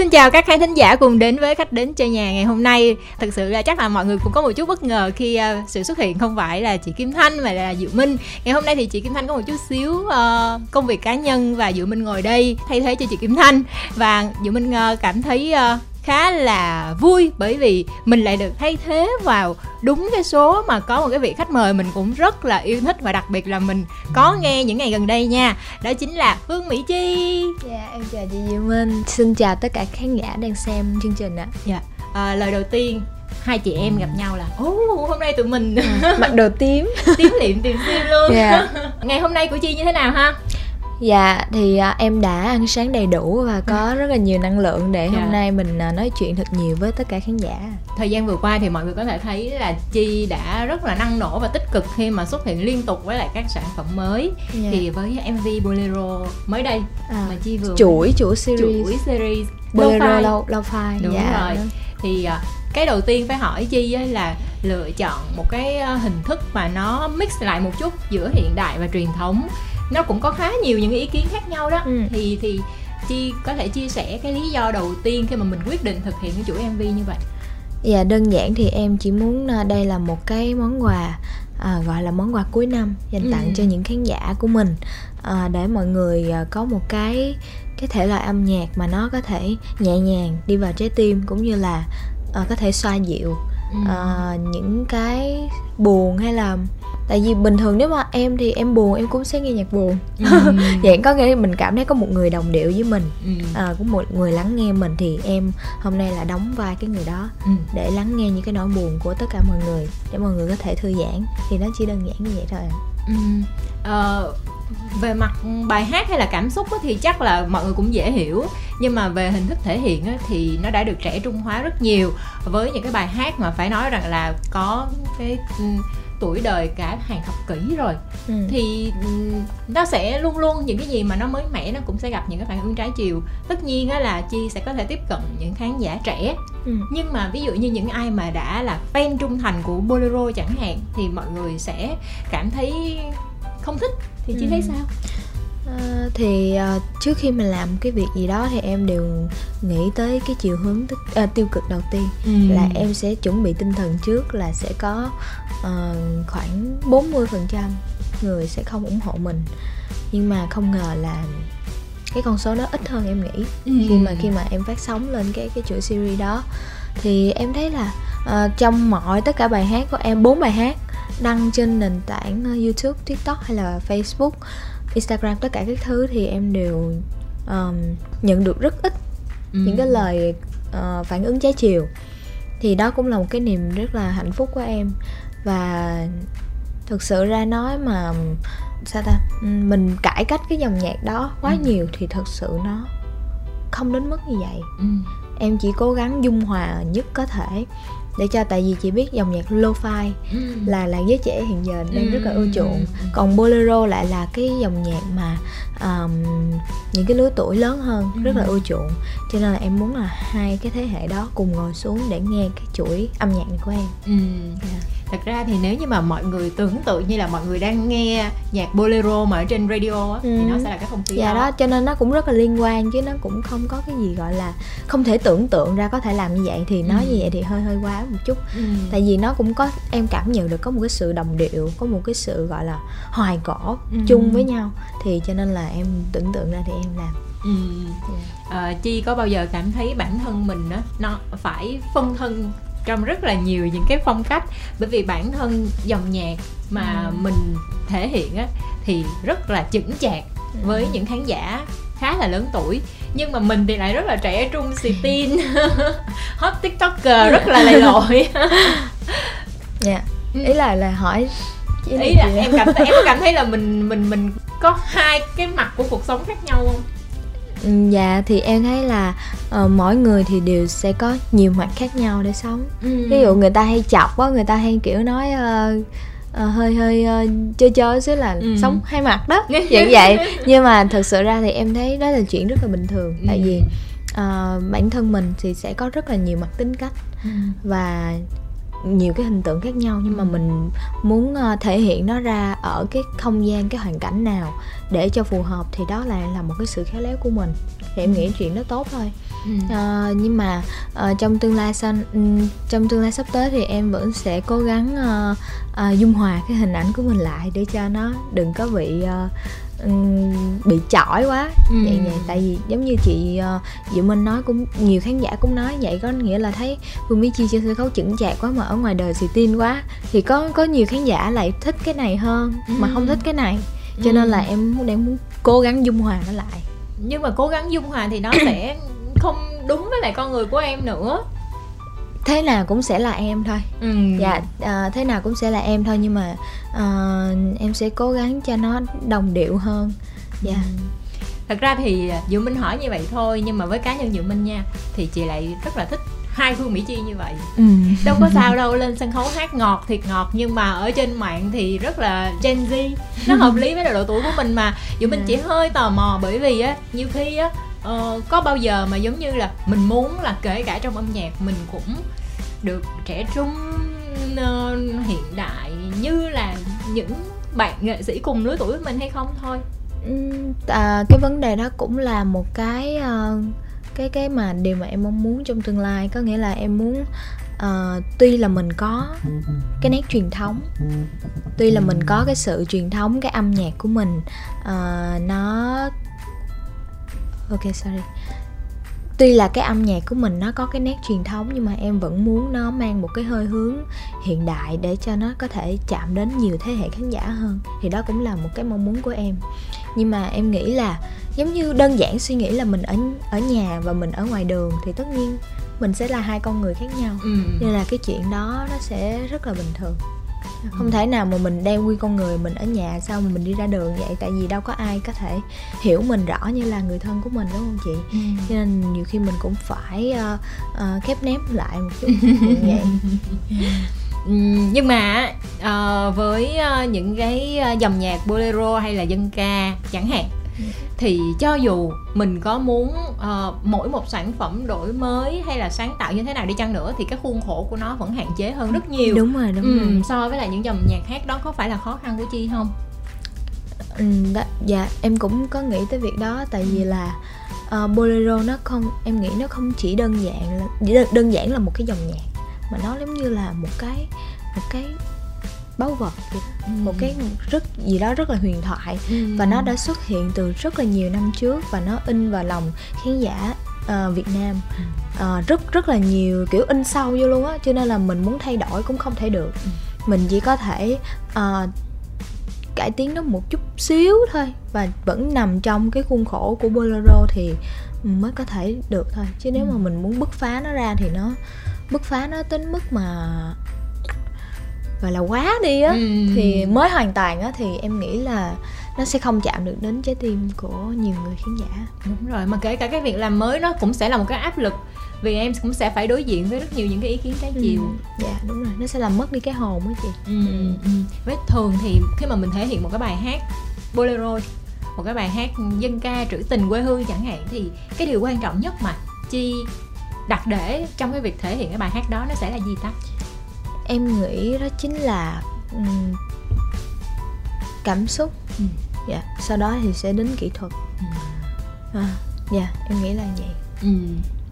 Xin chào các khán thính giả cùng đến với khách đến chơi nhà ngày hôm nay. Thực sự là chắc là mọi người cũng có một chút bất ngờ khi uh, sự xuất hiện không phải là chị Kim Thanh mà là Diệu Minh. Ngày hôm nay thì chị Kim Thanh có một chút xíu uh, công việc cá nhân và Diệu Minh ngồi đây thay thế cho chị Kim Thanh và Diệu Minh uh, cảm thấy uh, khá là vui bởi vì mình lại được thay thế vào đúng cái số mà có một cái vị khách mời mình cũng rất là yêu thích và đặc biệt là mình có nghe những ngày gần đây nha. Đó chính là Phương Mỹ Chi. Dạ em chào chị Diệu Minh. Xin chào tất cả khán giả đang xem chương trình ạ. Dạ à, lời đầu tiên hai chị em gặp nhau là ố hôm nay tụi mình mặc đồ tím. Tím liệm tìm sim luôn. Yeah. ngày hôm nay của chi như thế nào ha Dạ thì à, em đã ăn sáng đầy đủ và có ừ. rất là nhiều năng lượng để dạ. hôm nay mình à, nói chuyện thật nhiều với tất cả khán giả. Thời gian vừa qua thì mọi người có thể thấy là Chi đã rất là năng nổ và tích cực khi mà xuất hiện liên tục với lại các sản phẩm mới. Dạ. Thì với MV Bolero mới đây à, mà Chi vừa chuỗi chuỗi series chuỗi series Bolero lâu lâu phai. Đúng dạ. rồi. Thì uh, cái đầu tiên phải hỏi Chi là lựa chọn một cái hình thức mà nó mix lại một chút giữa hiện đại và truyền thống nó cũng có khá nhiều những ý kiến khác nhau đó ừ. thì thì chi có thể chia sẻ cái lý do đầu tiên khi mà mình quyết định thực hiện cái chuỗi mv như vậy dạ đơn giản thì em chỉ muốn à, đây là một cái món quà à, gọi là món quà cuối năm dành tặng ừ. cho những khán giả của mình à, để mọi người à, có một cái cái thể loại âm nhạc mà nó có thể nhẹ nhàng đi vào trái tim cũng như là à, có thể xoa dịu ừ. à, những cái buồn hay là tại vì bình thường nếu mà em thì em buồn em cũng sẽ nghe nhạc buồn ừ. vậy có nghĩa mình cảm thấy có một người đồng điệu với mình ừ. à, có một người lắng nghe mình thì em hôm nay là đóng vai cái người đó ừ. để lắng nghe những cái nỗi buồn của tất cả mọi người để mọi người có thể thư giãn thì nó chỉ đơn giản như vậy thôi ừ. ờ, về mặt bài hát hay là cảm xúc thì chắc là mọi người cũng dễ hiểu nhưng mà về hình thức thể hiện thì nó đã được trẻ trung hóa rất nhiều với những cái bài hát mà phải nói rằng là có cái tuổi đời cả hàng thập kỷ rồi ừ. thì nó sẽ luôn luôn những cái gì mà nó mới mẻ nó cũng sẽ gặp những cái phản ứng trái chiều tất nhiên á là chi sẽ có thể tiếp cận những khán giả trẻ ừ. nhưng mà ví dụ như những ai mà đã là fan trung thành của bolero chẳng hạn thì mọi người sẽ cảm thấy không thích thì chi ừ. thấy sao À, thì uh, trước khi mình làm cái việc gì đó thì em đều nghĩ tới cái chiều hướng tích, uh, tiêu cực đầu tiên ừ. là em sẽ chuẩn bị tinh thần trước là sẽ có uh, khoảng 40% người sẽ không ủng hộ mình nhưng mà không ngờ là cái con số đó ít hơn em nghĩ ừ. khi mà khi mà em phát sóng lên cái cái chuỗi series đó thì em thấy là uh, trong mọi tất cả bài hát của em bốn bài hát đăng trên nền tảng YouTube, TikTok hay là Facebook Instagram tất cả các thứ thì em đều um, nhận được rất ít ừ. những cái lời uh, phản ứng trái chiều thì đó cũng là một cái niềm rất là hạnh phúc của em và thực sự ra nói mà sao ta mình cải cách cái dòng nhạc đó quá ừ. nhiều thì thật sự nó không đến mức như vậy ừ. em chỉ cố gắng dung hòa nhất có thể để cho tại vì chị biết dòng nhạc lo-fi ừ. là là giới trẻ hiện giờ đang rất là ưa chuộng. Còn bolero lại là cái dòng nhạc mà um, những cái lứa tuổi lớn hơn rất là ưa chuộng. Cho nên là em muốn là hai cái thế hệ đó cùng ngồi xuống để nghe cái chuỗi âm nhạc này của em. Yeah thật ra thì nếu như mà mọi người tưởng tượng như là mọi người đang nghe nhạc bolero mà ở trên radio á, ừ. thì nó sẽ là cái không khí dạ đó. đó cho nên nó cũng rất là liên quan chứ nó cũng không có cái gì gọi là không thể tưởng tượng ra có thể làm như vậy thì nói ừ. như vậy thì hơi hơi quá một chút ừ. tại vì nó cũng có em cảm nhận được có một cái sự đồng điệu có một cái sự gọi là hoài cổ ừ. chung với nhau thì cho nên là em tưởng tượng ra thì em làm Ừ. Yeah. Dạ. À, chi có bao giờ cảm thấy bản thân mình á nó phải phân thân trong rất là nhiều những cái phong cách bởi vì bản thân dòng nhạc mà ừ. mình thể hiện á thì rất là chững chạc ừ. với những khán giả khá là lớn tuổi nhưng mà mình thì lại rất là trẻ trung xì tin hot tiktoker rất là lầy lội dạ yeah. Ừ. ý là là hỏi ý là em cảm thấy em cảm thấy là mình mình mình có hai cái mặt của cuộc sống khác nhau không Ừ, dạ thì em thấy là uh, mỗi người thì đều sẽ có nhiều mặt khác nhau để sống ừ. ví dụ người ta hay chọc á người ta hay kiểu nói uh, uh, hơi hơi uh, chơi chơi xíu là ừ. sống hai mặt đó dạng vậy nhưng mà thật sự ra thì em thấy đó là chuyện rất là bình thường ừ. tại vì uh, bản thân mình thì sẽ có rất là nhiều mặt tính cách ừ. và nhiều cái hình tượng khác nhau nhưng mà ừ. mình muốn uh, thể hiện nó ra ở cái không gian cái hoàn cảnh nào để cho phù hợp thì đó là là một cái sự khéo léo của mình thì em nghĩ ừ. chuyện đó tốt thôi ừ. uh, nhưng mà uh, trong tương lai sau um, trong tương lai sắp tới thì em vẫn sẽ cố gắng uh, uh, dung hòa cái hình ảnh của mình lại để cho nó đừng có bị uh, bị chỏi quá ừ. vậy vậy tại vì giống như chị uh, Diệu Minh nói cũng nhiều khán giả cũng nói vậy có nghĩa là thấy Phương Mỹ Chi trên sân khấu chững chạc quá mà ở ngoài đời xì tin quá thì có có nhiều khán giả lại thích cái này hơn ừ. mà không thích cái này cho ừ. nên là em đang muốn cố gắng dung hòa nó lại nhưng mà cố gắng dung hòa thì nó sẽ không đúng với lại con người của em nữa thế nào cũng sẽ là em thôi. Ừ. dạ à, thế nào cũng sẽ là em thôi nhưng mà à, em sẽ cố gắng cho nó đồng điệu hơn. Dạ. Ừ. thật ra thì diệu minh hỏi như vậy thôi nhưng mà với cá nhân diệu minh nha thì chị lại rất là thích hai phương mỹ chi như vậy. Ừ. đâu có sao đâu lên sân khấu hát ngọt thiệt ngọt nhưng mà ở trên mạng thì rất là gen z. Nó hợp lý với độ tuổi của mình mà. Dù mình chỉ hơi tò mò bởi vì á nhiều khi á uh, có bao giờ mà giống như là mình muốn là kể cả trong âm nhạc mình cũng được trẻ trung uh, hiện đại như là những bạn nghệ sĩ cùng lứa tuổi với mình hay không thôi? À, cái vấn đề đó cũng là một cái uh, cái cái mà điều mà em mong muốn trong tương lai. Có nghĩa là em muốn uh, tuy là mình có cái nét truyền thống tuy là mình có cái sự truyền thống cái âm nhạc của mình uh, nó ok sorry. Tuy là cái âm nhạc của mình nó có cái nét truyền thống nhưng mà em vẫn muốn nó mang một cái hơi hướng hiện đại để cho nó có thể chạm đến nhiều thế hệ khán giả hơn. Thì đó cũng là một cái mong muốn của em. Nhưng mà em nghĩ là giống như đơn giản suy nghĩ là mình ở ở nhà và mình ở ngoài đường thì tất nhiên mình sẽ là hai con người khác nhau. Ừ. nên là cái chuyện đó nó sẽ rất là bình thường không thể nào mà mình đem nguyên con người mình ở nhà sao mà mình đi ra đường vậy tại vì đâu có ai có thể hiểu mình rõ như là người thân của mình đúng không chị? Ừ. cho nên nhiều khi mình cũng phải uh, uh, khép nép lại một chút vậy. Ừ, nhưng mà uh, với uh, những cái dòng nhạc bolero hay là dân ca chẳng hạn thì cho dù mình có muốn uh, mỗi một sản phẩm đổi mới hay là sáng tạo như thế nào đi chăng nữa thì cái khuôn khổ của nó vẫn hạn chế hơn rất nhiều. Đúng rồi đúng ừ, rồi. so với lại những dòng nhạc khác đó có phải là khó khăn của chi không? Ừ, đó, dạ em cũng có nghĩ tới việc đó tại vì là uh, bolero nó không em nghĩ nó không chỉ đơn giản là đơn giản là một cái dòng nhạc mà nó giống như là một cái một cái báu vật. Ừ. một cái rất gì đó rất là huyền thoại ừ. và nó đã xuất hiện từ rất là nhiều năm trước và nó in vào lòng khán giả uh, Việt Nam uh, rất rất là nhiều kiểu in sâu vô luôn á cho nên là mình muốn thay đổi cũng không thể được ừ. mình chỉ có thể uh, cải tiến nó một chút xíu thôi và vẫn nằm trong cái khuôn khổ của bolero thì mới có thể được thôi chứ nếu mà mình muốn bứt phá nó ra thì nó bứt phá nó đến mức mà gọi là quá đi á ừ. thì mới hoàn toàn á thì em nghĩ là nó sẽ không chạm được đến trái tim của nhiều người khán giả đúng rồi mà kể cả cái việc làm mới nó cũng sẽ là một cái áp lực vì em cũng sẽ phải đối diện với rất nhiều những cái ý kiến trái ừ. chiều ừ. dạ đúng rồi nó sẽ làm mất đi cái hồn á chị ừ, ừ. ừ. với thường thì khi mà mình thể hiện một cái bài hát bolero một cái bài hát dân ca trữ tình quê hương chẳng hạn thì cái điều quan trọng nhất mà chi đặt để trong cái việc thể hiện cái bài hát đó nó sẽ là gì ta em nghĩ đó chính là um, cảm xúc ừ. dạ sau đó thì sẽ đến kỹ thuật ừ. à, dạ em nghĩ là vậy ừ.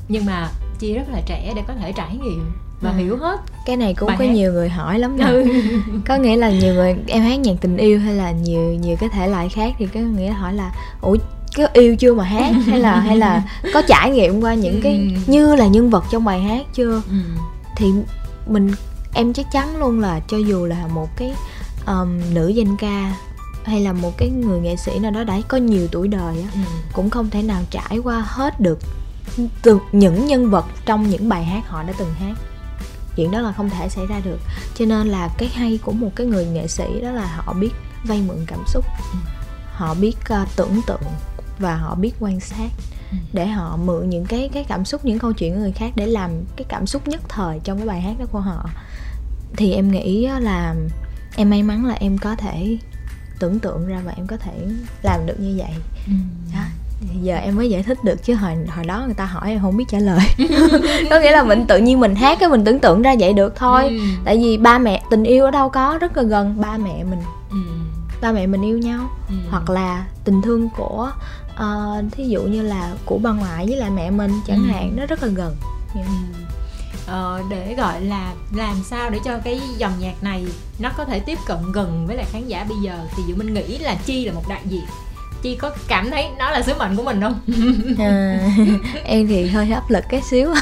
nhưng mà chi rất là trẻ để có thể trải nghiệm và à. hiểu hết cái này cũng Bài có hát. nhiều người hỏi lắm nè ừ. có nghĩa là nhiều người em hát nhạc tình yêu hay là nhiều nhiều cái thể loại khác thì có nghĩa hỏi là ủa có yêu chưa mà hát hay là hay là có trải nghiệm qua những cái ừ. như là nhân vật trong bài hát chưa ừ. thì mình em chắc chắn luôn là cho dù là một cái um, nữ danh ca hay là một cái người nghệ sĩ nào đó đã có nhiều tuổi đời á ừ. cũng không thể nào trải qua hết được từ những nhân vật trong những bài hát họ đã từng hát chuyện đó là không thể xảy ra được cho nên là cái hay của một cái người nghệ sĩ đó là họ biết vay mượn cảm xúc ừ. họ biết uh, tưởng tượng và họ biết quan sát ừ. để họ mượn những cái cái cảm xúc những câu chuyện của người khác để làm cái cảm xúc nhất thời trong cái bài hát đó của họ thì em nghĩ là em may mắn là em có thể tưởng tượng ra và em có thể làm được như vậy ừ. đó giờ em mới giải thích được chứ hồi hồi đó người ta hỏi em không biết trả lời có nghĩa là mình tự nhiên mình hát cái mình tưởng tượng ra vậy được thôi ừ. tại vì ba mẹ tình yêu ở đâu có rất là gần ba mẹ mình ừ. ba mẹ mình yêu nhau ừ. hoặc là tình thương của uh, thí dụ như là của bà ngoại với lại mẹ mình chẳng ừ. hạn nó rất là gần yeah. ừ uh, để gọi là làm sao để cho cái dòng nhạc này nó có thể tiếp cận gần với lại khán giả bây giờ thì dự minh nghĩ là chi là một đại diện chi có cảm thấy nó là sứ mệnh của mình không? À, em thì hơi áp lực cái xíu.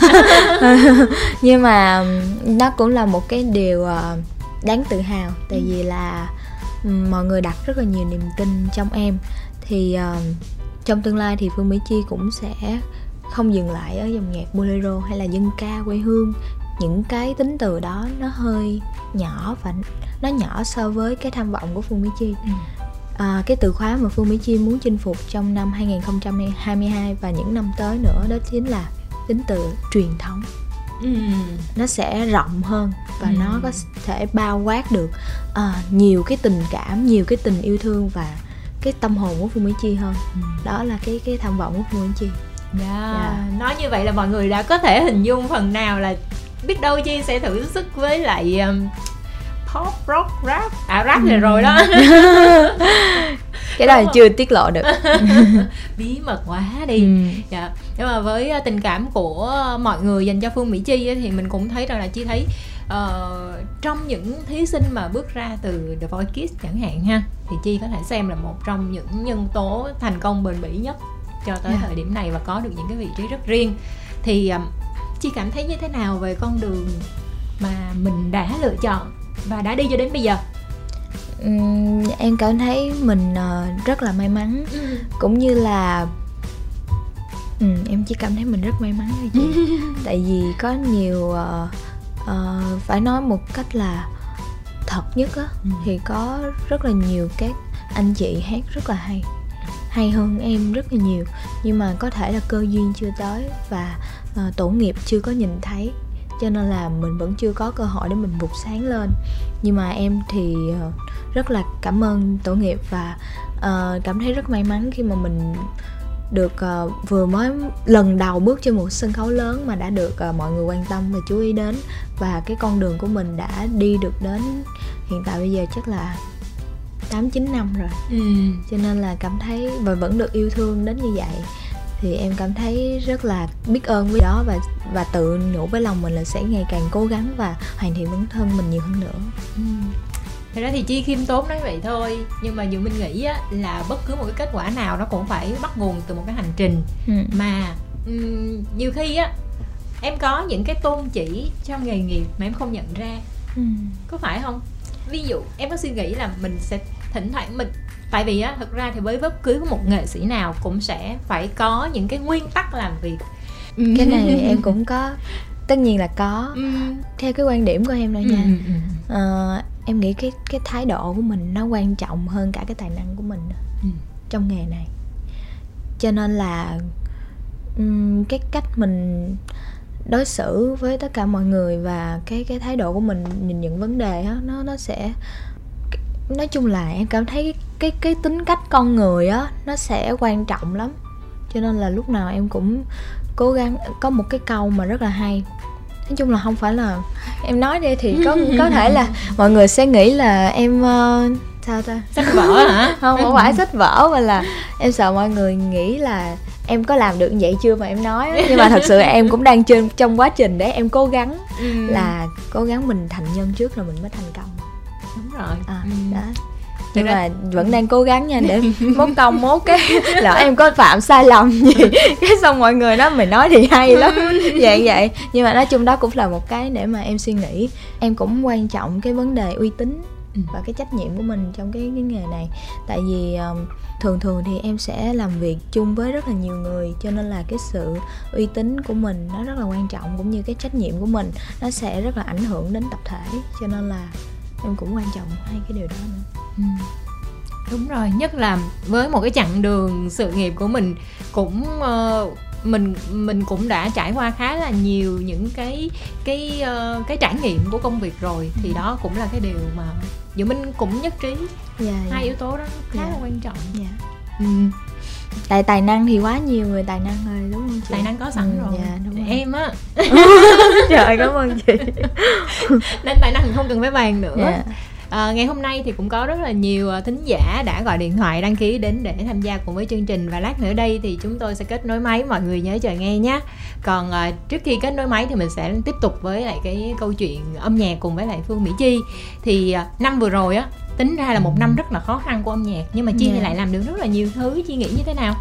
Nhưng mà nó cũng là một cái điều ờ, đáng tự hào. Tại vì là mọi người đặt rất là nhiều niềm tin trong em. Thì uh, trong tương lai thì phương mỹ chi cũng sẽ không dừng lại ở dòng nhạc bolero hay là dân ca quê hương những cái tính từ đó nó hơi nhỏ và nó nhỏ so với cái tham vọng của Phương Mỹ Chi ừ. à, cái từ khóa mà Phương Mỹ Chi muốn chinh phục trong năm 2022 và những năm tới nữa đó chính là tính từ truyền thống ừ. nó sẽ rộng hơn và ừ. nó có thể bao quát được uh, nhiều cái tình cảm nhiều cái tình yêu thương và cái tâm hồn của Phương Mỹ Chi hơn ừ. đó là cái cái tham vọng của Phương Mỹ Chi yeah. Dạ. yeah. Dạ. nói như vậy là mọi người đã có thể hình dung phần nào là biết đâu chi sẽ thử sức với lại um, pop rock rap à rap ừ. rồi đó cái đó là chưa tiết lộ được bí mật quá đi ừ. dạ nhưng mà với uh, tình cảm của mọi người dành cho phương mỹ chi thì mình cũng thấy rằng là chi thấy uh, trong những thí sinh mà bước ra từ The Voice Kids chẳng hạn ha thì chi có thể xem là một trong những nhân tố thành công bền bỉ nhất cho tới yeah. Thời điểm này và có được những cái vị trí rất riêng thì um, chị cảm thấy như thế nào về con đường mà mình đã lựa chọn và đã đi cho đến bây giờ uhm, em cảm thấy mình uh, rất là may mắn ừ. cũng như là ừ, em chỉ cảm thấy mình rất may mắn thôi chị tại vì có nhiều uh, uh, phải nói một cách là thật nhất á ừ. thì có rất là nhiều các anh chị hát rất là hay hay hơn em rất là nhiều. Nhưng mà có thể là cơ duyên chưa tới và uh, tổ nghiệp chưa có nhìn thấy. Cho nên là mình vẫn chưa có cơ hội để mình bục sáng lên. Nhưng mà em thì uh, rất là cảm ơn tổ nghiệp và uh, cảm thấy rất may mắn khi mà mình được uh, vừa mới lần đầu bước trên một sân khấu lớn mà đã được uh, mọi người quan tâm và chú ý đến. Và cái con đường của mình đã đi được đến hiện tại bây giờ chắc là 8 9 năm rồi. Ừ. Cho nên là cảm thấy và vẫn được yêu thương đến như vậy thì em cảm thấy rất là biết ơn với đó và và tự nhủ với lòng mình là sẽ ngày càng cố gắng và hoàn thiện bản thân mình nhiều hơn nữa. Ừ. Thật ra thì chi khiêm tốn nói vậy thôi Nhưng mà dù mình nghĩ á, là bất cứ một cái kết quả nào Nó cũng phải bắt nguồn từ một cái hành trình ừ. Mà um, nhiều khi á Em có những cái tôn chỉ trong nghề nghiệp mà em không nhận ra ừ. Có phải không? Ví dụ em có suy nghĩ là mình sẽ thỉnh thoảng mình tại vì á thật ra thì với bất cứ một nghệ sĩ nào cũng sẽ phải có những cái nguyên tắc làm việc. Cái này em cũng có tất nhiên là có. Ừ. theo cái quan điểm của em thôi nha. Ừ, à, em nghĩ cái cái thái độ của mình nó quan trọng hơn cả cái tài năng của mình ừ. trong nghề này. Cho nên là um, cái cách mình đối xử với tất cả mọi người và cái cái thái độ của mình nhìn nhận vấn đề á nó nó sẽ nói chung là em cảm thấy cái cái, cái tính cách con người á nó sẽ quan trọng lắm. Cho nên là lúc nào em cũng cố gắng có một cái câu mà rất là hay. Nói chung là không phải là em nói đi thì có có thể là mọi người sẽ nghĩ là em uh, sao ta? Sách vở hả? Không không phải sách vở mà là em sợ mọi người nghĩ là em có làm được vậy chưa mà em nói nhưng mà thật sự em cũng đang trên trong quá trình để em cố gắng ừ. là cố gắng mình thành nhân trước rồi mình mới thành công rồi. À, ừ. đó. Nhưng mà vẫn đang cố gắng nha để mốt công mốt cái lỡ em có phạm sai lầm gì. Cái xong mọi người nói mày nói thì hay lắm. Vậy vậy. Nhưng mà nói chung đó cũng là một cái để mà em suy nghĩ. Em cũng quan trọng cái vấn đề uy tín ừ. và cái trách nhiệm của mình trong cái cái nghề này. Tại vì um, thường thường thì em sẽ làm việc chung với rất là nhiều người cho nên là cái sự uy tín của mình nó rất là quan trọng cũng như cái trách nhiệm của mình nó sẽ rất là ảnh hưởng đến tập thể. Cho nên là em cũng quan trọng hai cái điều đó nữa ừ. đúng rồi nhất là với một cái chặng đường sự nghiệp của mình cũng uh, mình mình cũng đã trải qua khá là nhiều những cái cái uh, cái trải nghiệm của công việc rồi thì ừ. đó cũng là cái điều mà dự minh cũng nhất trí yeah, dạ, yeah. Dạ. hai yếu tố đó khá yeah. Dạ. là quan trọng yeah. ừ. Tại tài năng thì quá nhiều người tài năng rồi đúng không chị? Tài năng có sẵn ừ, rồi. dạ, đúng rồi. em á. Trời cảm ơn chị. Nên tài năng không cần phải bàn nữa. Yeah. Dạ. À, ngày hôm nay thì cũng có rất là nhiều à, thính giả đã gọi điện thoại đăng ký đến để tham gia cùng với chương trình. Và lát nữa đây thì chúng tôi sẽ kết nối máy mọi người nhớ chờ nghe nhé còn à, trước khi kết nối máy thì mình sẽ tiếp tục với lại cái câu chuyện âm nhạc cùng với lại phương mỹ chi. Thì à, năm vừa rồi á tính ra là một năm rất là khó khăn của âm nhạc nhưng mà chi yeah. thì dạ. lại làm được rất là nhiều thứ chi nghĩ như thế nào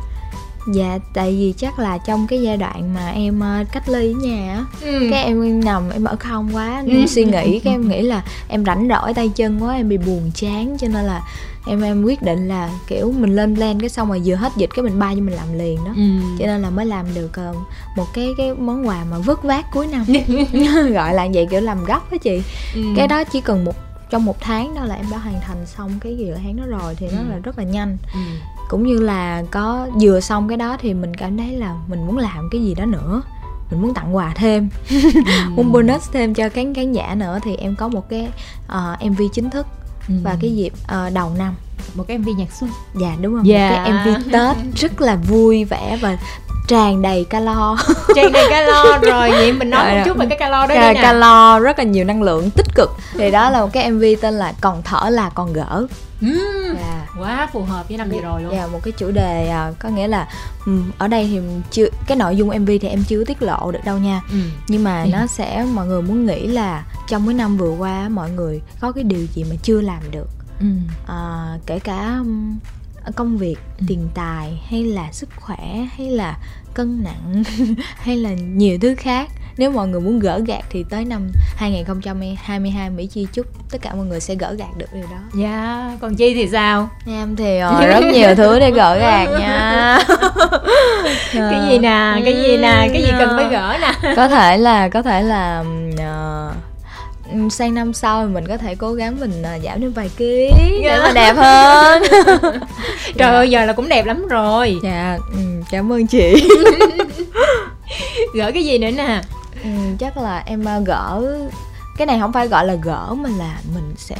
dạ tại vì chắc là trong cái giai đoạn mà em uh, cách ly ở nhà á ừ. cái em nằm em ở không quá nên ừ. suy nghĩ cái em nghĩ là em rảnh rỗi tay chân quá em bị buồn chán cho nên là em em quyết định là kiểu mình lên plan cái xong rồi vừa hết dịch cái mình bay cho mình làm liền đó ừ. cho nên là mới làm được uh, một cái cái món quà mà vứt vát cuối năm gọi là vậy kiểu làm gấp á chị ừ. cái đó chỉ cần một trong một tháng đó là em đã hoàn thành xong cái dự án đó rồi thì nó ừ. là rất là nhanh ừ cũng như là có vừa xong cái đó thì mình cảm thấy là mình muốn làm cái gì đó nữa mình muốn tặng quà thêm ừ. muốn bonus thêm cho khán khán giả nữa thì em có một cái uh, ờ, mv chính thức ừ. và cái dịp uh, đầu năm một cái mv nhạc xuân dạ đúng không dạ. một cái mv tết rất là vui vẻ và tràn đầy calo tràn đầy calo rồi vậy mình nói rồi, một chút về cái calo đó nè calo rất là nhiều năng lượng tích cực thì đó là một cái mv tên là còn thở là còn gỡ Mm, yeah. quá phù hợp với năm vừa rồi luôn. Yeah, một cái chủ đề à, có nghĩa là um, ở đây thì chưa cái nội dung MV thì em chưa tiết lộ được đâu nha. Ừ. Nhưng mà ừ. nó sẽ mọi người muốn nghĩ là trong cái năm vừa qua mọi người có cái điều gì mà chưa làm được. Ừ. À, kể cả công việc, ừ. tiền tài hay là sức khỏe hay là cân nặng hay là nhiều thứ khác nếu mọi người muốn gỡ gạt thì tới năm 2022 Mỹ Chi chúc tất cả mọi người sẽ gỡ gạt được điều đó. Dạ, yeah, còn Chi thì sao? Em thì uh, rất nhiều thứ để gỡ gạt nha. cái gì nè, cái gì nè, cái gì cần phải gỡ nè. có thể là có thể là uh, sang năm sau mình có thể cố gắng mình uh, giảm đến vài ký để mà đẹp hơn. Trời ơi giờ là cũng đẹp lắm rồi. Dạ um, cảm ơn chị. Gỡ cái gì nữa nè? Ừ, chắc là em ờ, gỡ cái này không phải gọi là gỡ mà là mình sẽ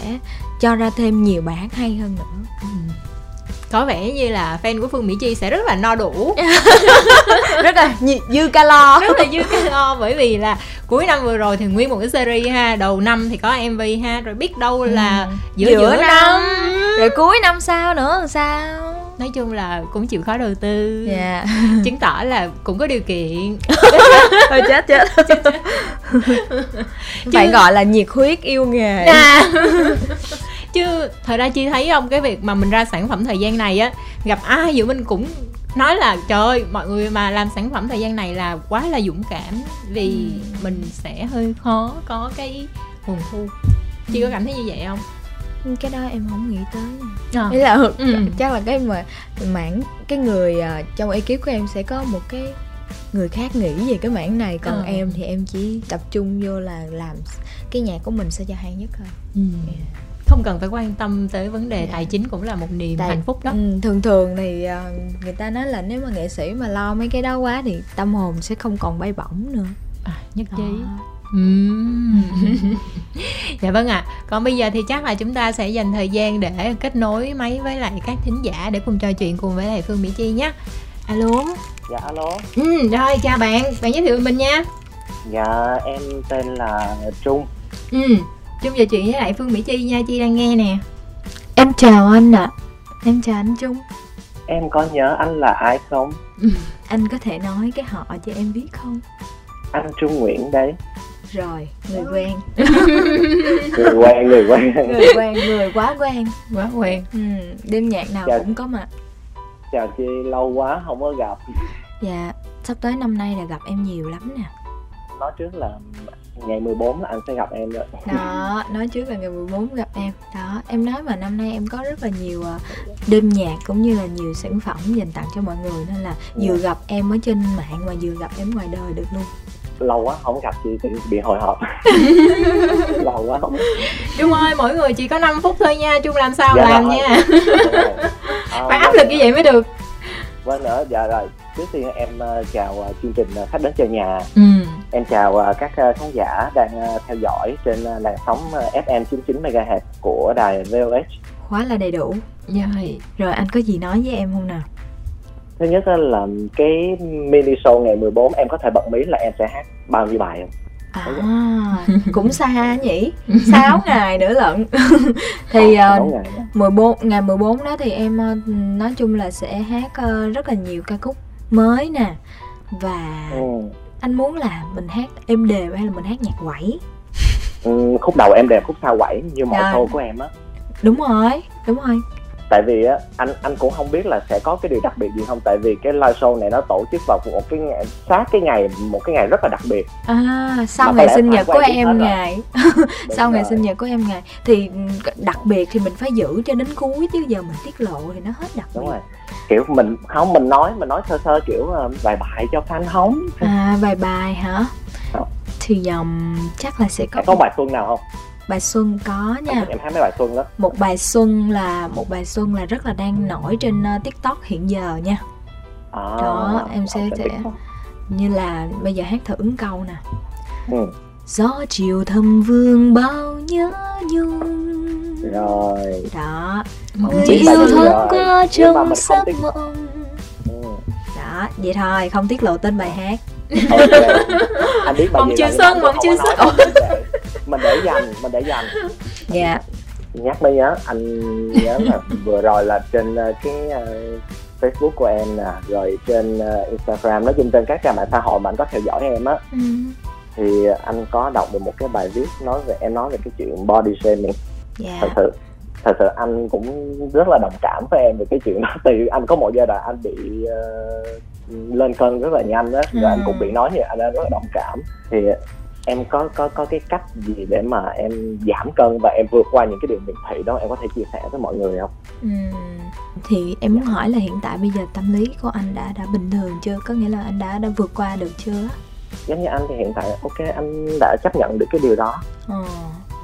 cho ra thêm nhiều hát hay hơn nữa. Ừ. có vẻ như là fan của phương mỹ chi sẽ rất là no đủ rất là dư calo rất là dư calo bởi vì là cuối năm vừa rồi thì nguyên một cái series ha đầu năm thì có mv ha rồi biết đâu là ừ. giữa giữa, giữa năm. năm rồi cuối năm sau nữa sao nói chung là cũng chịu khó đầu tư yeah. Dạ. chứng tỏ là cũng có điều kiện thôi chết chết phải gọi là nhiệt huyết yêu nghề à. Chứ thời ra chi thấy không cái việc mà mình ra sản phẩm thời gian này á gặp ai giữa mình cũng nói là trời ơi mọi người mà làm sản phẩm thời gian này là quá là dũng cảm vì ừ. mình sẽ hơi khó có cái nguồn thu chị có cảm thấy như vậy không cái đó em không nghĩ tới à. là ừ. chắc là cái mà mảng cái người uh, trong ekip của em sẽ có một cái người khác nghĩ về cái mảng này còn à. em thì em chỉ tập trung vô là làm cái nhạc của mình sao cho hay nhất thôi ừ. yeah không cần phải quan tâm tới vấn đề yeah. Dạ. tài chính cũng là một niềm Tại, hạnh phúc đó. ừ, thường thường thì uh, người ta nói là nếu mà nghệ sĩ mà lo mấy cái đó quá thì tâm hồn sẽ không còn bay bổng nữa. À, nhất trí. Dạ vâng ạ. À. còn bây giờ thì chắc là chúng ta sẽ dành thời gian để kết nối máy với lại các thính giả để cùng trò chuyện cùng với lại phương mỹ chi nhé. Alo. Dạ alo. Ừ, rồi chào bạn. Bạn giới thiệu mình nha. Dạ em tên là trung. Ừ trung trò chuyện với lại phương mỹ chi nha chi đang nghe nè. Em chào anh ạ. À. em chào anh trung. Em có nhớ anh là ai không? Anh có thể nói cái họ cho em biết không? Anh trung nguyễn đấy. Rồi người quen. Người quen người quen. Người quen người quá quen. Quá quen. Ừ, đêm nhạc nào chào, cũng có mặt chào chị lâu quá không có gặp. Dạ sắp tới năm nay là gặp em nhiều lắm nè nói trước là ngày 14 là anh sẽ gặp em đó. Đó nói trước là ngày 14 gặp em. Đó em nói mà năm nay em có rất là nhiều ờ, đêm nhạc cũng như là nhiều sản phẩm dành tặng cho mọi người nên là vừa dạ. gặp em ở trên mạng mà vừa gặp em ngoài đời được luôn. Lâu quá không gặp chị thì bị hồi hộp. Lâu quá không Trung ơi mỗi người chỉ có 5 phút thôi nha Trung làm sao dạ làm rồi. nha. À, phải áp lực như vậy mới được. Vâng nữa dạ rồi trước tiên em uh, chào uh, chương trình uh, khách đến chơi nhà. Ừ. em chào các khán giả đang theo dõi trên làn sóng FM 99 MHz của đài VOH quá là đầy đủ. Dạ. rồi anh có gì nói với em không nào? Thứ nhất là cái mini show ngày 14 em có thể bật mí là em sẽ hát bao nhiêu bài không? À, cũng xa nhỉ? 6 ngày nữa lận. Thì uh, 14 ngày 14 đó thì em uh, nói chung là sẽ hát uh, rất là nhiều ca khúc mới nè. Và ừ. anh muốn là mình hát êm đềm hay là mình hát nhạc quẩy? Ừ, khúc đầu em đẹp khúc sau quẩy như mọi show của em á. Đúng rồi đúng rồi tại vì á anh anh cũng không biết là sẽ có cái điều đặc biệt gì không. Tại vì cái live show này nó tổ chức vào một cái ngày sát cái ngày một cái ngày rất là đặc biệt. À sau ngày sinh nhật của em ngày. Sau ngày sinh nhật của em ngày. Thì đặc biệt thì mình phải giữ cho đến cuối chứ giờ mình tiết lộ thì nó hết đặc đúng rồi. Kiểu mình không mình nói mình nói sơ sơ kiểu uh, vài bài cho fan hóng. À vài bài hả? Thì um, chắc là sẽ có có bài xuân nào không bài xuân có nha. Em thấy mấy bài xuân đó. Một bài xuân là một bài xuân là rất là đang nổi trên uh, tiktok hiện giờ nha. À, đó em sẽ sẽ như là bây giờ hát thử câu nè. Ừ. gió chiều thầm vương bao nhớ nhung. Rồi. Đó. Người yêu thoáng qua trong giấc mộng. Đó vậy thôi không tiết lộ tên bài hát. Okay. anh biết bài mộng chưa xuân mộng chưa xuân mình để dành mình để dành dạ yeah. nhắc mới nhớ anh nhớ là vừa rồi là trên uh, cái uh, Facebook của em nè rồi trên uh, Instagram nói chung trên các trang mạng xã hội mà anh có theo dõi em á ừ. thì anh có đọc được một cái bài viết nói về em nói về cái chuyện body shaming yeah. Dạ. thật sự thật sự anh cũng rất là đồng cảm với em về cái chuyện đó thì anh có một giai đoạn anh bị uh, lên cân rất là nhanh đó rồi ừ. anh cũng bị nói như anh rất là đồng cảm thì em có có có cái cách gì để mà em giảm cân và em vượt qua những cái điều miệt thị đó em có thể chia sẻ với mọi người không? Ừ. Thì em muốn hỏi là hiện tại bây giờ tâm lý của anh đã đã bình thường chưa? Có nghĩa là anh đã đã vượt qua được chưa? Giống như anh thì hiện tại ok anh đã chấp nhận được cái điều đó. Ờ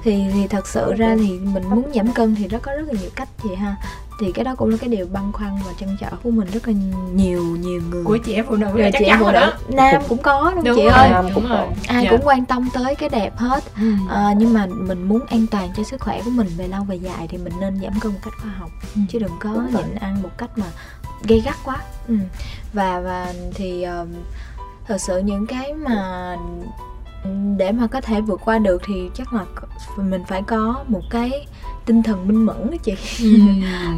thì thì thật sự ra thì mình muốn giảm cân thì rất có rất là nhiều cách chị ha thì cái đó cũng là cái điều băn khoăn và trăn trở của mình rất là nhiều nhiều người của chị em phụ nữ là chắc chắn rồi đó nam cũng có đúng, đúng chị ơi nam cũng rồi. ai dạ. cũng quan tâm tới cái đẹp hết ừ. à, nhưng mà mình muốn an toàn cho sức khỏe của mình về lâu về dài thì mình nên giảm cân một cách khoa học ừ. chứ đừng có nhịn ăn một cách mà gây gắt quá ừ. và và thì uh, thật sự những cái mà để mà có thể vượt qua được thì chắc là mình phải có một cái tinh thần minh mẫn đó chị.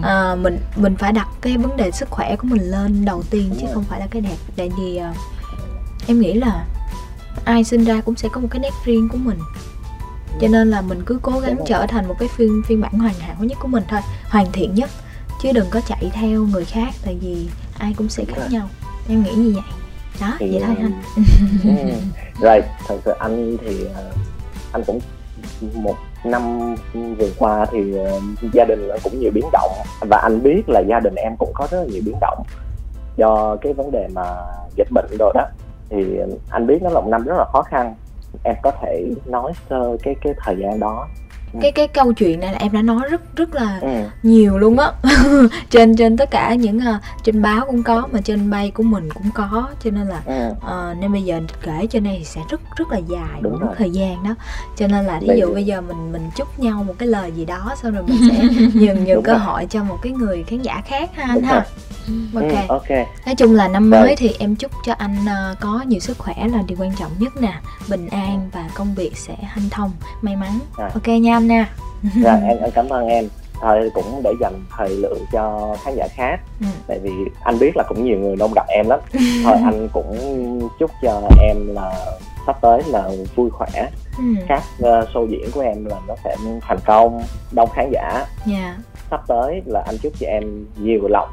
À, mình mình phải đặt cái vấn đề sức khỏe của mình lên đầu tiên chứ không phải là cái đẹp. Tại vì uh, em nghĩ là ai sinh ra cũng sẽ có một cái nét riêng của mình. Cho nên là mình cứ cố gắng trở thành một cái phiên phiên bản hoàn hảo nhất của mình thôi hoàn thiện nhất chứ đừng có chạy theo người khác tại vì ai cũng sẽ khác nhau. Em nghĩ như vậy. Đó thì, vậy thôi anh ừ rồi, thật sự anh thì ờ, anh cũng một năm vừa qua thì ờ, gia đình cũng nhiều biến động. Và anh biết là gia đình em cũng có rất là nhiều biến động do cái vấn đề mà dịch bệnh rồi đó. Thì anh biết nó là một năm rất là khó khăn. Em có thể nói sơ cái cái thời gian đó cái cái câu chuyện này là em đã nói rất rất là ừ. nhiều luôn á. Trên trên tất cả những uh, trên báo cũng có mà trên bay của mình cũng có. Cho nên là ừ. uh, nên bây giờ kể trên thì sẽ rất rất là dài Đúng một thời gian đó. Cho nên là ví dụ bây giờ mình mình chúc nhau một cái lời gì đó xong rồi mình sẽ nhường nhường cơ rồi. hội cho một cái người khán giả khác ha anh ha. ừ, ok ừ, ok. nói chung là năm mới thì em chúc cho anh uh, có nhiều sức khỏe là điều quan trọng nhất nè. Bình an và công việc sẽ hanh thông may mắn. À. ok nha anh nè dạ em em cảm ơn em thôi cũng để dành thời lượng cho khán giả khác ừ. tại vì anh biết là cũng nhiều người đông gặp em lắm thôi anh cũng chúc cho em là sắp tới là vui khỏe ừ. các uh, show diễn của em là nó sẽ thành công đông khán giả yeah. Dạ. sắp tới là anh chúc cho em nhiều lộc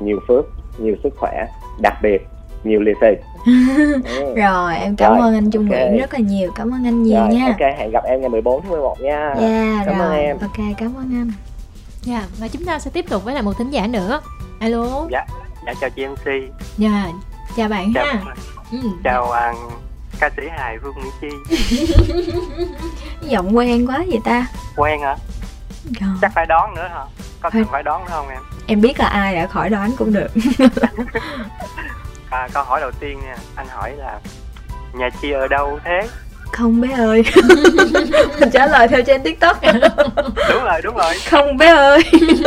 nhiều phước nhiều sức khỏe đặc biệt nhiều lì xì ừ. rồi em cảm rồi, ơn anh Trung okay. Nguyễn rất là nhiều. Cảm ơn anh nhiều rồi, nha. ok hẹn gặp em ngày 14 tháng 11 nha. Dạ yeah, cảm rồi. ơn em. Ok cảm ơn anh. Dạ yeah, và chúng ta sẽ tiếp tục với lại một thính giả nữa. Alo. Dạ dạ chào chị MC dạ yeah, chào bạn chào, ha. ừ. chào uh, ca sĩ hài Vương Mỹ Chi. Giọng quen quá vậy ta. Quen hả? Rồi. chắc phải đón nữa hả? Có cần phải. đón nữa không em? Em biết là ai đã khỏi đoán cũng được à, câu hỏi đầu tiên nha. Anh hỏi là nhà chi ở đâu thế? Không bé ơi. Mình trả lời theo trên tiktok. Đúng rồi đúng rồi. Không bé ơi.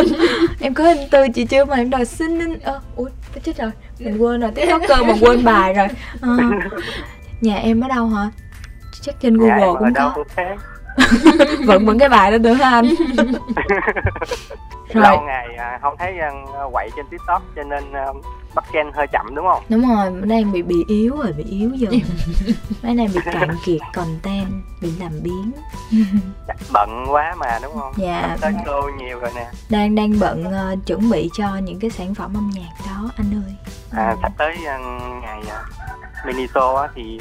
Em có hình từ chị chưa mà em đòi xin in ơ ui chết rồi. Mình quên rồi tiktoker mà quên bài rồi. À, nhà em ở đâu hả? Chắc trên google dạ, cũng có. vẫn vẫn cái bài đó nữa hả anh? Rồi. lâu ngày à, không thấy à, quậy trên tiktok cho nên à, bắt trend hơi chậm đúng không? Đúng rồi đang bị bị yếu rồi bị yếu dần mấy này bị cạn kiệt content bị làm biến. Bận quá mà đúng không? Dạ tới cô nhiều rồi nè. Đang đang bận uh, chuẩn bị cho những cái sản phẩm âm nhạc đó anh ơi. À, sắp tới uh, ngày uh, mini show á, thì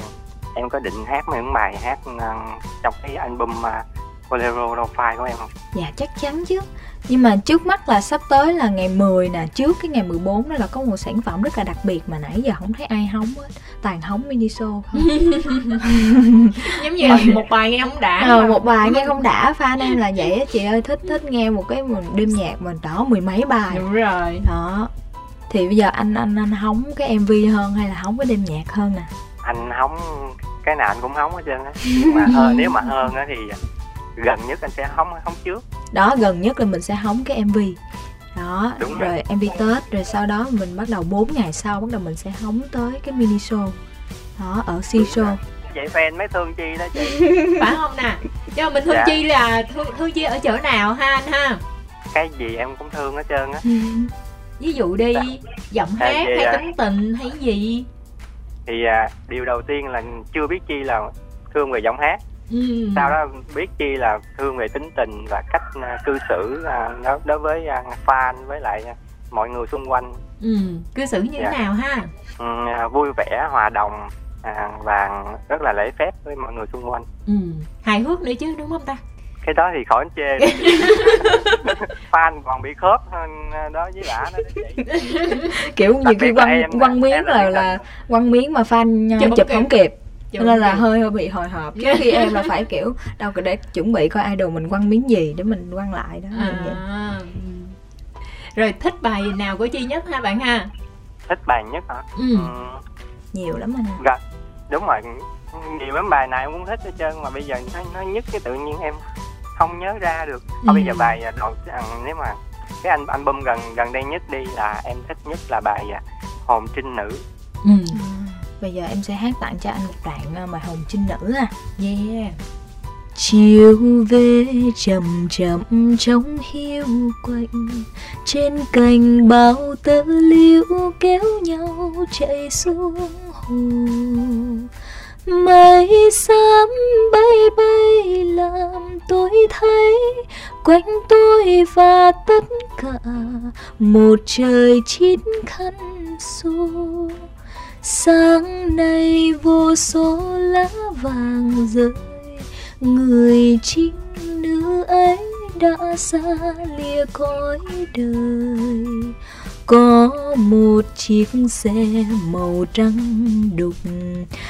em có định hát mấy bài hát uh, trong cái album uh, Bolero Lo-Fi của em không? Dạ chắc chắn chứ. Nhưng mà trước mắt là sắp tới là ngày 10 nè trước cái ngày 14 đó là có một sản phẩm rất là đặc biệt mà nãy giờ không thấy ai hóng hết. Toàn hóng mini show không giống như là một bài nghe không đã. Ờ, một bài nghe không đã. Fan em là vậy á chị ơi. Thích thích nghe một cái đêm nhạc mình đó mười mấy bài. Đúng rồi. Đó. Thì bây giờ anh anh anh hóng cái mv hơn hay là hóng cái đêm nhạc hơn nè? Anh hóng cái nào anh cũng hóng hết trơn á. Mà hơn nếu mà hơn á thì gần nhất anh sẽ hóng hóng trước. Đó gần nhất là mình sẽ hóng cái mv đó Đúng rồi. rồi mv tết rồi sau đó mình bắt đầu 4 ngày sau bắt đầu mình sẽ hóng tới cái mini show. Đó ở si show. vậy fan mấy thương chi đó chị. Phải không nè? Nhưng mà mình thương dạ. chi là thương, thương chi ở chỗ nào ha anh ha? Cái gì em cũng thương hết trơn á. Ví dụ đi dạ. giọng hát hay à? tính tình hay gì? Thì à, điều đầu tiên là chưa biết chi là thương về giọng hát ừ. sau đó biết chi là thương về tính tình và cách uh, cư xử uh, đối với uh, fan với lại uh, mọi người xung quanh ừ. cư xử như thế dạ. nào ha ừ, uh, vui vẻ hòa đồng uh, và rất là lễ phép với mọi người xung quanh ừ. hài hước nữa chứ đúng không ta cái đó thì khỏi chê fan còn bị khớp hơn đó với bả đó kiểu như cái quăng quăng miếng là là quăng miếng mà fan chụp, chụp không kịp nên là hơi hơi bị hồi hộp chứ khi em là phải kiểu đâu có để chuẩn bị coi idol mình quăng miếng gì để mình quăng lại đó à. rồi thích bài nào của chi nhất ha bạn ha thích bài nhất hả ừ. ừ. nhiều lắm anh dạ đúng rồi nhiều lắm bài nào em cũng thích hết trơn mà bây giờ nó, nó nhất cái tự nhiên em không nhớ ra được ừ. bây giờ bài đầu nếu mà cái anh album gần gần đây nhất đi là em thích nhất là bài à, hồn trinh nữ ừ. Bây giờ em sẽ hát tặng cho anh một đoạn bài Hồng Trinh Nữ à. Yeah. Chiều về chậm chậm trong hiu quạnh, Trên cành bao tơ liễu kéo nhau chạy xuống hồ. Mây xám bay bay làm tôi thấy, Quanh tôi và tất cả, Một trời chín khăn xuống sáng nay vô số lá vàng rơi, người trinh nữ ấy đã xa lìa cõi đời. Có một chiếc xe màu trắng đục,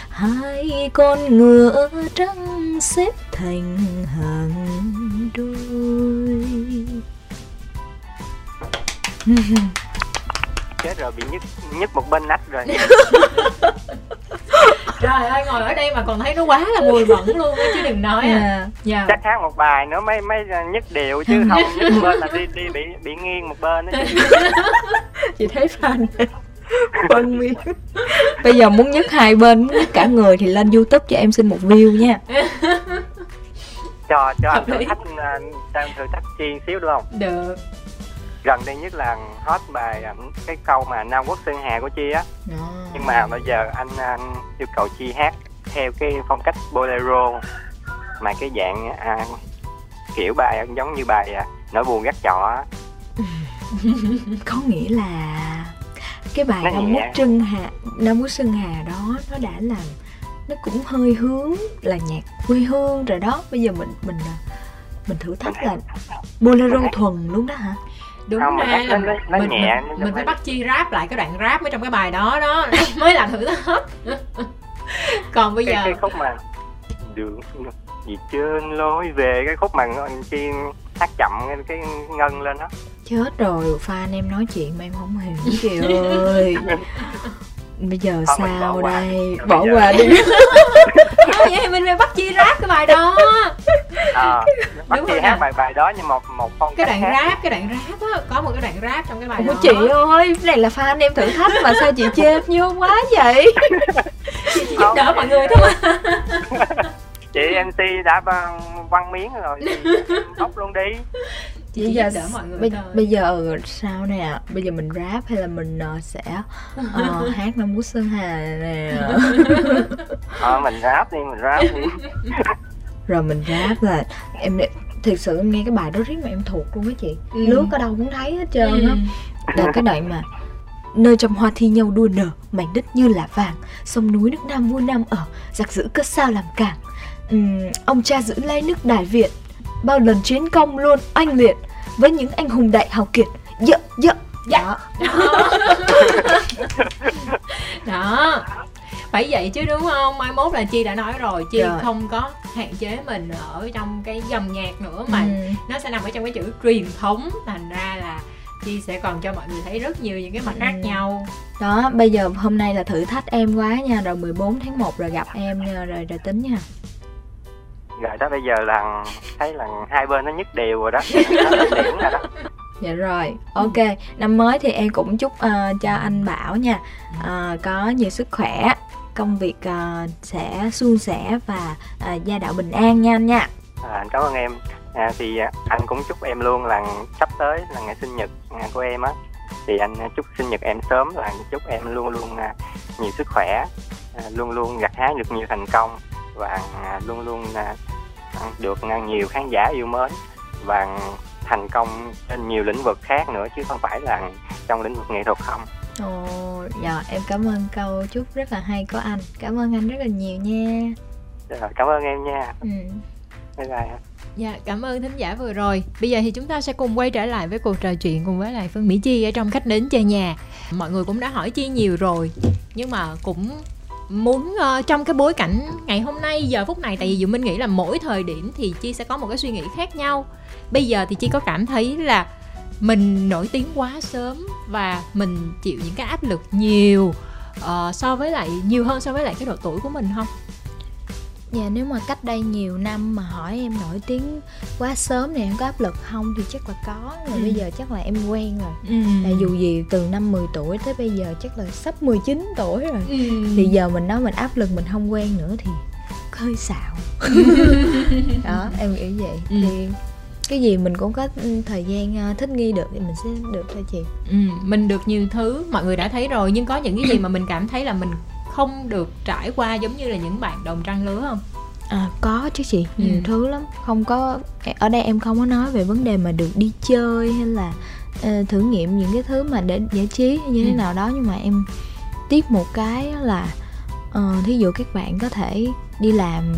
hai con ngựa trắng xếp thành hàng đôi. chết rồi bị nhức nhức một bên nách rồi. Trời ơi ngồi ở đây mà còn thấy nó quá là mùi bẩn luôn á chứ đừng nói à. Yeah. Dạ. Dạ. chắc hát một bài nữa mấy mấy nhức đều chứ không nhức bên là đi đi bị bị nghiêng một bên đó chị thấy fan phân miếng bây giờ muốn nhức hai bên muốn nhức cả người thì lên youtube cho em xin một view nha. Cho cho anh thử thách uh, thử thách chi xíu được không? Được gần đây nhất là hot bài cái câu mà Nam Quốc Sơn Hà của Chi á. À. nhưng mà bây giờ anh, anh yêu cầu Chi hát theo cái phong cách bolero mà cái dạng à, kiểu bài giống như bài à, nỗi buồn gắt chọ có nghĩa là cái bài Nam Quốc Sơn Hà Nam Quốc Sơn Hà đó nó đã làm nó cũng hơi hướng là nhạc quê hương rồi đó. Bây giờ mình mình à, mình thử thách là bolero thuần luôn đó hả đúng không, ra là nó, nó mình, nhẹ mình, mình phải bắt chi rap lại cái đoạn rap ở trong cái bài đó đó. Mới làm thử hết còn bây cái, giờ cái khúc mà đường gì trên lối về cái khúc mà chi hát chậm cái ngân lên đó. Chết rồi fan em nói chuyện mà em không hiểu chị ơi bây giờ Thôi sao bỏ đây? Qua. bỏ qua đi. vậy thì mình phải bắt chi rap cái bài đó. À, bắt Đúng chi hát bài bài đó như một một phong cái đoạn rap cái đoạn rap á có một cái đoạn rap trong cái bài Ủa đó. chị ơi cái này là fan em thử thách mà sao chị chê nhiều quá vậy? Chị chỉ giúp đỡ mọi người thôi. Mà chị mc đã văn miếng rồi bóc luôn đi chị bây giờ đỡ mọi người bây, bây giờ sao nè? Bây giờ mình rap hay là mình uh, sẽ uh, hát năm quốc sơn hà nè? Ờ mình rap đi mình rap đi. Rồi mình rap là em thực sự em nghe cái bài đó riết mà em thuộc luôn á chị. Ừ. lướt ở đâu cũng thấy hết trơn á. Ừ. là cái đoạn mà nơi trăm hoa thi nhau đua nở mảnh đất như là vàng sông núi nước nam vua nam ở giặc giữ cất sao làm cảng uhm, ông cha giữ lấy nước đại việt bao lần chiến công luôn anh liệt với những anh hùng đại hào kiệt. Dạ dạ. Dạ. Đó. đó. Phải vậy chứ đúng không? Mai mốt là chi đã nói rồi chi rồi. không có hạn chế mình ở trong cái dòng nhạc nữa mà ừ. nó sẽ nằm ở trong cái chữ truyền thống. Thành ra là chi sẽ còn cho mọi người thấy rất nhiều những cái mặt ừ. khác nhau. Đó bây giờ hôm nay là thử thách em quá nha. Rồi 14 tháng 1 rồi gặp em nha. Rồi rồi tính nha rồi đó bây giờ là thấy là hai bên nó nhất đều rồi đó. Nó điểm rồi đó. Dạ rồi ok. Năm mới thì em cũng chúc uh, cho anh bảo nha. Uh, có nhiều sức khỏe công việc uh, sẽ suôn sẻ và uh, gia đạo bình an nha anh nha. À, cảm ơn em. À, thì anh cũng chúc em luôn là sắp tới là ngày sinh nhật của em á. Thì anh chúc sinh nhật em sớm là chúc em luôn luôn nhiều sức khỏe luôn luôn gặt hái được nhiều thành công và luôn luôn được nhiều khán giả yêu mến và thành công trên nhiều lĩnh vực khác nữa chứ không phải là trong lĩnh vực nghệ thuật không Ồ, dạ em cảm ơn câu chúc rất là hay của anh Cảm ơn anh rất là nhiều nha Rồi, cảm ơn em nha ừ. Bye bye Dạ, cảm ơn thính giả vừa rồi. Bây giờ thì chúng ta sẽ cùng quay trở lại với cuộc trò chuyện cùng với lại Phương Mỹ Chi ở trong khách đến chơi nhà. Mọi người cũng đã hỏi Chi nhiều rồi, nhưng mà cũng muốn uh, trong cái bối cảnh ngày hôm nay giờ phút này tại vì dù Minh nghĩ là mỗi thời điểm thì Chi sẽ có một cái suy nghĩ khác nhau. Bây giờ thì Chi có cảm thấy là mình nổi tiếng quá sớm và mình chịu những cái áp lực nhiều uh, so với lại nhiều hơn so với lại cái độ tuổi của mình không? Dạ nếu mà cách đây nhiều năm mà hỏi em nổi tiếng quá sớm thì em có áp lực không thì chắc là có Rồi ừ. bây giờ chắc là em quen rồi ừ. Là dù gì từ năm 10 tuổi tới bây giờ chắc là sắp 19 tuổi rồi ừ. Thì giờ mình nói mình áp lực mình không quen nữa thì hơi xạo Đó em nghĩ vậy ừ. Thì cái gì mình cũng có thời gian ờ, thích nghi được thì mình sẽ được thôi chị ừ, mình được nhiều thứ mọi người đã thấy rồi nhưng có những cái gì mà mình cảm thấy là mình không được trải qua giống như là những bạn đồng trang lứa không À, có chứ chị nhiều ừ. thứ lắm không có ở đây em không có nói về vấn đề mà được đi chơi hay là uh, thử nghiệm những cái thứ mà để giải trí hay như ừ. thế nào đó nhưng mà em tiếp một cái là uh, thí dụ các bạn có thể đi làm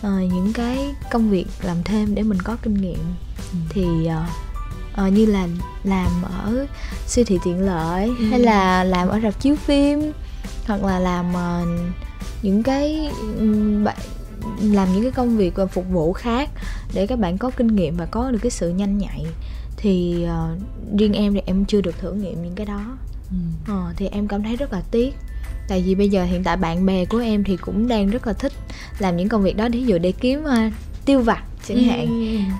uh, những cái công việc làm thêm để mình có kinh nghiệm ừ. thì uh, uh, như là làm ở siêu thị tiện lợi ừ. hay là làm ở rạp chiếu phim hoặc là làm uh, những cái bạn làm những cái công việc và phục vụ khác để các bạn có kinh nghiệm và có được cái sự nhanh nhạy thì uh, riêng em thì em chưa được thử nghiệm những cái đó ừ. uh, thì em cảm thấy rất là tiếc tại vì bây giờ hiện tại bạn bè của em thì cũng đang rất là thích làm những công việc đó ví dụ để kiếm uh, tiêu vặt chẳng ừ. hạn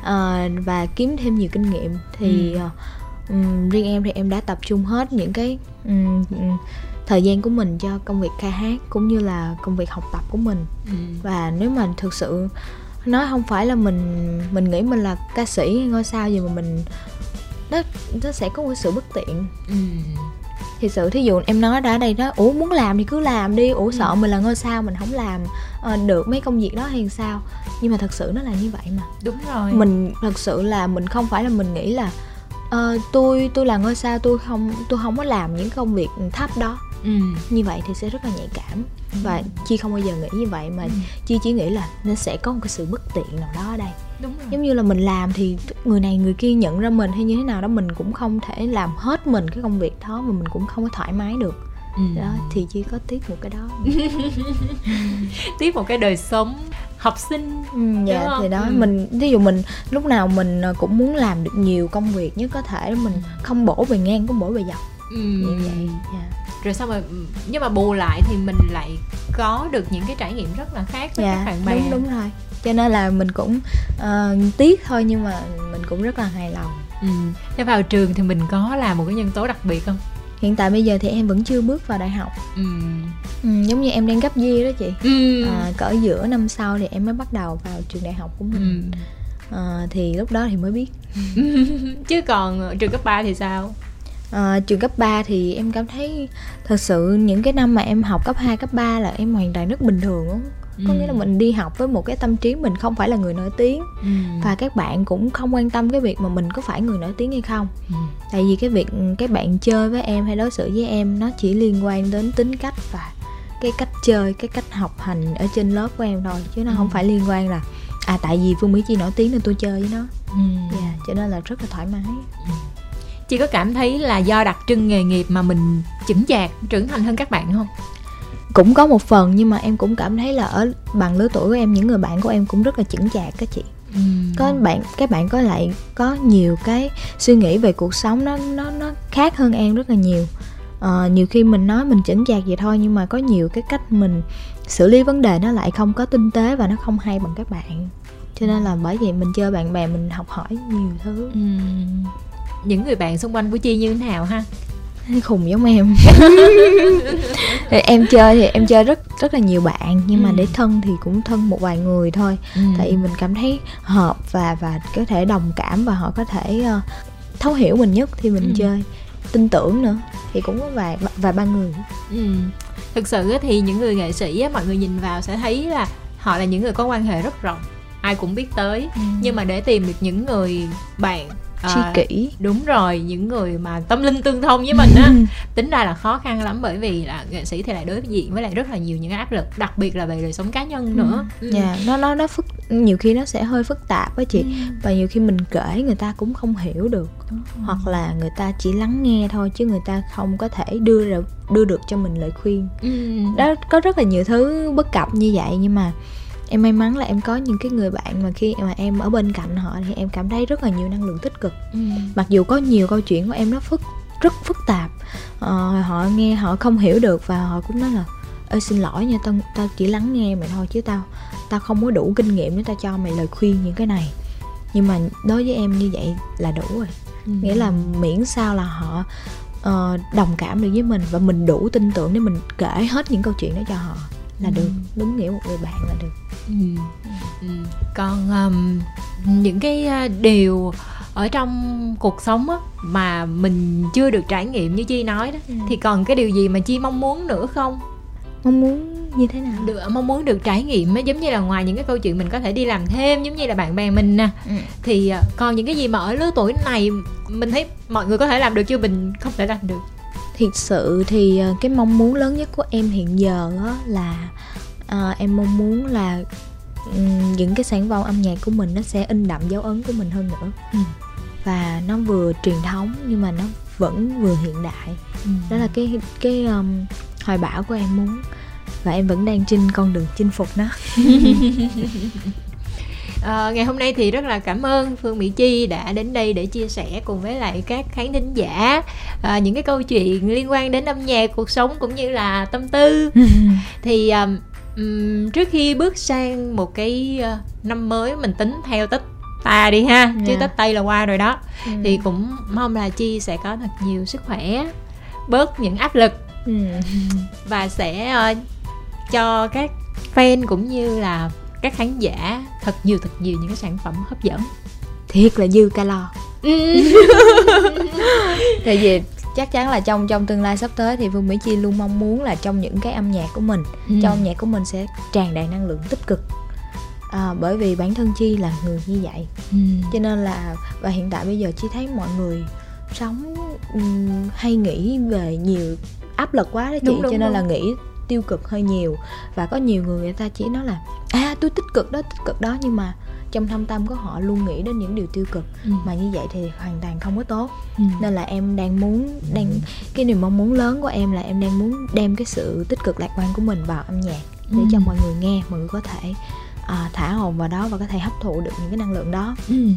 uh, và kiếm thêm nhiều kinh nghiệm thì ừ. uh, um, riêng em thì em đã tập trung hết những cái um, thời gian của mình cho công việc ca hát cũng như là công việc học tập của mình ừ. và nếu mà thực sự nói không phải là mình mình nghĩ mình là ca sĩ hay ngôi sao gì mà mình nó nó sẽ có một sự bất tiện ừ. thì sự thí dụ em nói đã ở đây đó ủa muốn làm thì cứ làm đi ủa ừ. sợ mình là ngôi sao mình không làm à, được mấy công việc đó hay sao nhưng mà thật sự nó là như vậy mà đúng rồi mình thật sự là mình không phải là mình nghĩ là uh, tôi tôi là ngôi sao tôi không tôi không có làm những công việc thấp đó ừ. như vậy thì sẽ rất là nhạy cảm ừ. và chi không bao giờ nghĩ như vậy mà ừ. chi chỉ nghĩ là nó sẽ có một cái sự bất tiện nào đó ở đây Đúng rồi. giống như là mình làm thì người này người kia nhận ra mình hay như thế nào đó mình cũng không thể làm hết mình cái công việc đó mà mình cũng không có thoải mái được ừ. đó thì chỉ có tiếc một cái đó tiếc một cái đời sống học sinh ừ, dạ thì đó ừ. mình ví dụ mình lúc nào mình ờ, cũng muốn làm được nhiều công việc nhất có thể mình không bổ về ngang cũng bổ về dọc ừ. như vậy yeah. Rồi xong rồi nhưng mà bù lại thì mình lại có được những cái trải nghiệm rất là khác với dạ, các bạn bè. đúng đúng rồi. Cho nên là mình cũng uh, tiếc thôi nhưng mà mình cũng rất là hài lòng. Ừ. thế vào trường thì mình có là một cái nhân tố đặc biệt không? Hiện tại bây giờ thì em vẫn chưa bước vào đại học. Ừ. Ừ, giống như em đang gấp year đó chị. Ừ. à, cỡ giữa năm sau thì em mới bắt đầu vào trường đại học của mình. Ừ. à, thì lúc đó thì mới biết. Chứ còn trường cấp 3 thì sao à, trường cấp 3 thì em cảm thấy thật sự những cái năm mà em học cấp 2, cấp 3 là em hoàn toàn rất bình thường đó. có ừ. nghĩa là mình đi học với một cái tâm trí mình không phải là người nổi tiếng ừ. và các bạn cũng không quan tâm cái việc mà mình có phải người nổi tiếng hay không ừ. tại vì cái việc các bạn chơi với em hay đối xử với em nó chỉ liên quan đến tính cách và cái cách chơi cái cách học hành ở trên lớp của em thôi chứ nó ừ. không phải liên quan là à tại vì phương mỹ chi nổi tiếng nên tôi chơi với nó ừ. yeah, cho nên là rất là thoải mái ừ chị có cảm thấy là do đặc trưng nghề nghiệp mà mình chững chạc trưởng thành hơn các bạn không? Cũng có một phần nhưng mà em cũng cảm thấy là ở bằng lứa tuổi của em những người bạn của em cũng rất là chững chạc các chị. Ừ. có bạn các bạn có lại có nhiều cái suy nghĩ về cuộc sống nó nó nó khác hơn em rất là nhiều. À, nhiều khi mình nói mình chững chạc vậy thôi nhưng mà có nhiều cái cách mình xử lý vấn đề nó lại không có tinh tế và nó không hay bằng các bạn. Cho nên là bởi vậy mình chơi bạn bè mình học hỏi nhiều thứ. Ừ những người bạn xung quanh của chi như thế nào ha khùng giống em em chơi thì em chơi rất rất là nhiều bạn nhưng ừ. mà để thân thì cũng thân một vài người thôi ừ. tại vì mình cảm thấy hợp và và có thể đồng cảm và họ có thể uh, thấu hiểu mình nhất thì mình ừ. chơi tin tưởng nữa thì cũng có vài vài ba người ừ. thực sự thì những người nghệ sĩ mọi người nhìn vào sẽ thấy là họ là những người có quan hệ rất rộng ai cũng biết tới ừ. nhưng mà để tìm được những người bạn tri à, kỷ đúng rồi những người mà tâm linh tương thông với mình á tính ra là khó khăn lắm bởi vì là nghệ sĩ thì lại đối diện với lại rất là nhiều những áp lực đặc biệt là về đời sống cá nhân nữa ừ. dạ yeah, nó nó nó phức nhiều khi nó sẽ hơi phức tạp với chị ừ. và nhiều khi mình kể người ta cũng không hiểu được ừ. hoặc là người ta chỉ lắng nghe thôi chứ người ta không có thể đưa được đưa được cho mình lời khuyên ừ. đó có rất là nhiều thứ bất cập như vậy nhưng mà em may mắn là em có những cái người bạn mà khi mà em ở bên cạnh họ thì em cảm thấy rất là nhiều năng lượng tích cực ừ. mặc dù có nhiều câu chuyện của em nó phức rất phức tạp uh, họ nghe họ không hiểu được và họ cũng nói là ơi xin lỗi nha tao tao chỉ lắng nghe mày thôi chứ tao tao không có đủ kinh nghiệm để tao cho mày lời khuyên những cái này nhưng mà đối với em như vậy là đủ rồi ừ. nghĩa là miễn sao là họ uh, đồng cảm được với mình và mình đủ tin tưởng để mình kể hết những câu chuyện đó cho họ là ừ. được đúng nghĩa một người bạn là được ừ. Ừ. còn um, những cái à, điều ở trong cuộc sống á, mà mình chưa được trải nghiệm như chi nói đó ừ. thì còn cái điều gì mà chi mong muốn nữa không mong muốn như thế nào được mong muốn được trải nghiệm á giống như là ngoài những cái câu chuyện mình có thể đi làm thêm giống như là bạn bè mình nè ừ. thì uh, còn những cái gì mà ở lứa tuổi này mình thấy mọi người có thể làm được chứ mình không thể làm được thiệt sự thì uh, cái mong muốn lớn nhất của em hiện giờ á là uh, em mong muốn là những cái sản phẩm âm nhạc của mình nó sẽ in đậm dấu ấn của mình hơn nữa ừ. và nó vừa truyền thống nhưng mà nó vẫn vừa hiện đại ừ. đó là cái cái um, hoài bão của em muốn và em vẫn đang trên con đường chinh phục nó À, ngày hôm nay thì rất là cảm ơn Phương Mỹ Chi đã đến đây để chia sẻ cùng với lại các khán thính giả à, những cái câu chuyện liên quan đến âm nhạc, cuộc sống cũng như là tâm tư. thì um, trước khi bước sang một cái uh, năm mới mình tính theo tích ta đi ha yeah. chứ dạ. tết tây là qua rồi đó ừ. thì cũng mong là chi sẽ có thật nhiều sức khỏe bớt những áp lực ừ. và sẽ uh, cho các fan cũng như là các khán giả thật nhiều thật nhiều những cái sản phẩm hấp dẫn thiệt là dư calo ừ. tại vì chắc chắn là trong trong tương lai sắp tới thì phương mỹ chi luôn mong muốn là trong những cái âm nhạc của mình ừ. trong âm nhạc của mình sẽ tràn đầy năng lượng tích cực à, bởi vì bản thân chi là người như vậy ừ. cho nên là và hiện tại bây giờ chi thấy mọi người sống um, hay nghĩ về nhiều áp lực quá đó chị đúng, đúng, cho nên đúng. là nghĩ tiêu cực hơi nhiều và có nhiều người người ta chỉ nói là à tôi tích cực đó tích cực đó nhưng mà trong thâm tâm của họ luôn nghĩ đến những điều tiêu cực ừ. mà như vậy thì hoàn toàn không có tốt ừ. nên là em đang muốn đang cái niềm mong muốn lớn của em là em đang muốn đem cái sự tích cực lạc quan của mình vào âm nhạc để ừ. cho mọi người nghe mọi người có thể à, thả hồn vào đó và có thể hấp thụ được những cái năng lượng đó ừ.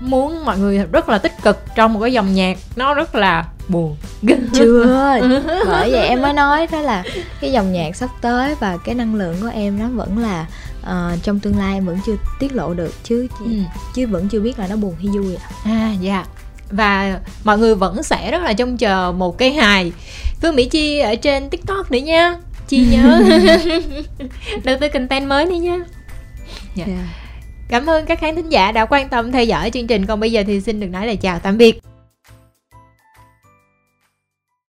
muốn mọi người rất là tích cực trong một cái dòng nhạc nó rất là buồn chưa bởi vậy em mới nói đó là cái dòng nhạc sắp tới và cái năng lượng của em nó vẫn là uh, trong tương lai em vẫn chưa tiết lộ được chứ ừ. chứ vẫn chưa biết là nó buồn hay vui à à dạ và mọi người vẫn sẽ rất là trông chờ một cây hài Phương Mỹ Chi ở trên TikTok nữa nha Chi nhớ đầu tư content mới đi nha yeah. Dạ. yeah. Cảm ơn các khán thính giả đã quan tâm theo dõi chương trình Còn bây giờ thì xin được nói lời chào tạm biệt